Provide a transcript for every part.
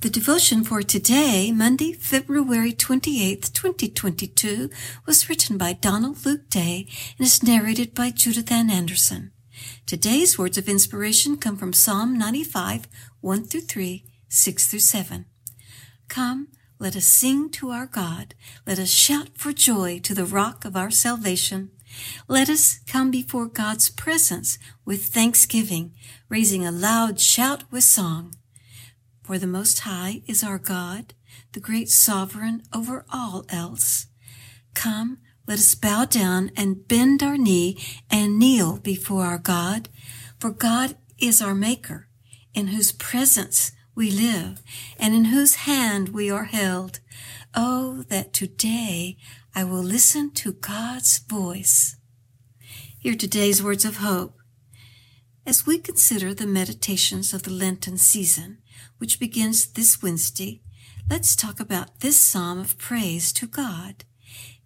The devotion for today, Monday, February 28th, 2022, was written by Donald Luke Day and is narrated by Judith Ann Anderson. Today's words of inspiration come from Psalm 95, 1 through 3, 6 through 7. Come, let us sing to our God. Let us shout for joy to the rock of our salvation. Let us come before God's presence with thanksgiving, raising a loud shout with song. For the Most High is our God, the great sovereign over all else. Come, let us bow down and bend our knee and kneel before our God, for God is our Maker, in whose presence we live and in whose hand we are held. Oh, that today I will listen to God's voice. Hear today's words of hope. As we consider the meditations of the Lenten season, which begins this Wednesday, let's talk about this psalm of praise to God.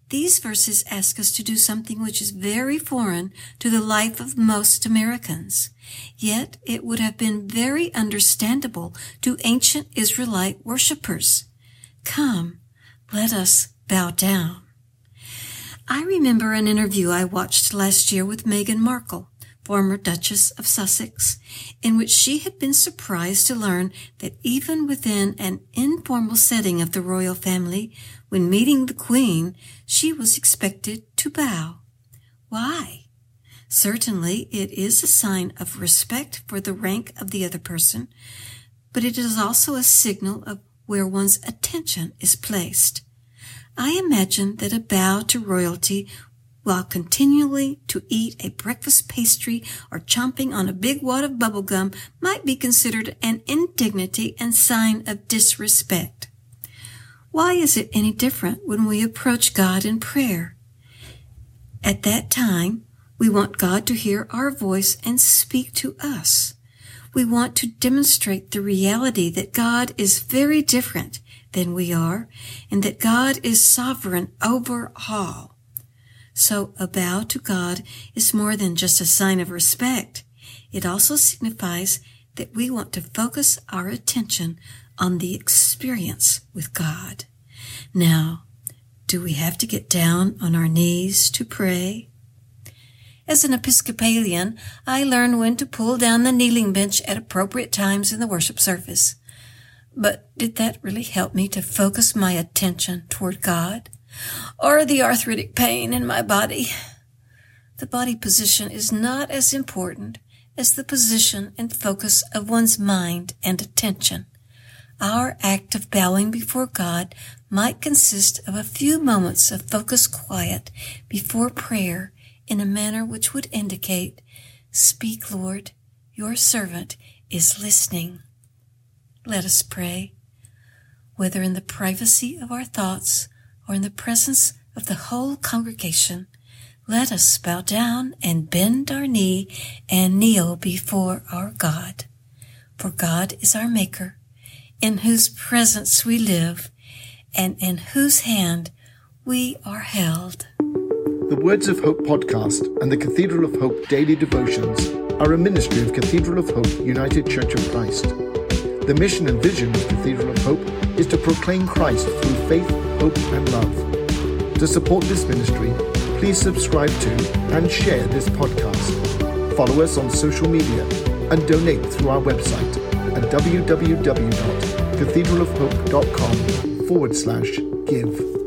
These verses ask us to do something which is very foreign to the life of most Americans. Yet it would have been very understandable to ancient Israelite worshippers. Come, let us bow down. I remember an interview I watched last year with Meghan Markle former Duchess of Sussex, in which she had been surprised to learn that even within an informal setting of the royal family, when meeting the Queen, she was expected to bow. Why? Certainly it is a sign of respect for the rank of the other person, but it is also a signal of where one's attention is placed. I imagine that a bow to royalty while continually to eat a breakfast pastry or chomping on a big wad of bubble gum might be considered an indignity and sign of disrespect. Why is it any different when we approach God in prayer? At that time, we want God to hear our voice and speak to us. We want to demonstrate the reality that God is very different than we are and that God is sovereign over all. So a bow to God is more than just a sign of respect. It also signifies that we want to focus our attention on the experience with God. Now, do we have to get down on our knees to pray? As an Episcopalian, I learn when to pull down the kneeling bench at appropriate times in the worship service. But did that really help me to focus my attention toward God? Or the arthritic pain in my body. The body position is not as important as the position and focus of one's mind and attention. Our act of bowing before God might consist of a few moments of focused quiet before prayer in a manner which would indicate, Speak, Lord, your servant is listening. Let us pray. Whether in the privacy of our thoughts or in the presence of the whole congregation, let us bow down and bend our knee and kneel before our God. For God is our Maker, in whose presence we live, and in whose hand we are held. The Words of Hope podcast and the Cathedral of Hope daily devotions are a ministry of Cathedral of Hope United Church of Christ. The mission and vision of Cathedral of Hope is to proclaim Christ through faith hope, and love. To support this ministry, please subscribe to and share this podcast. Follow us on social media and donate through our website at www.cathedralofhope.com forward slash give.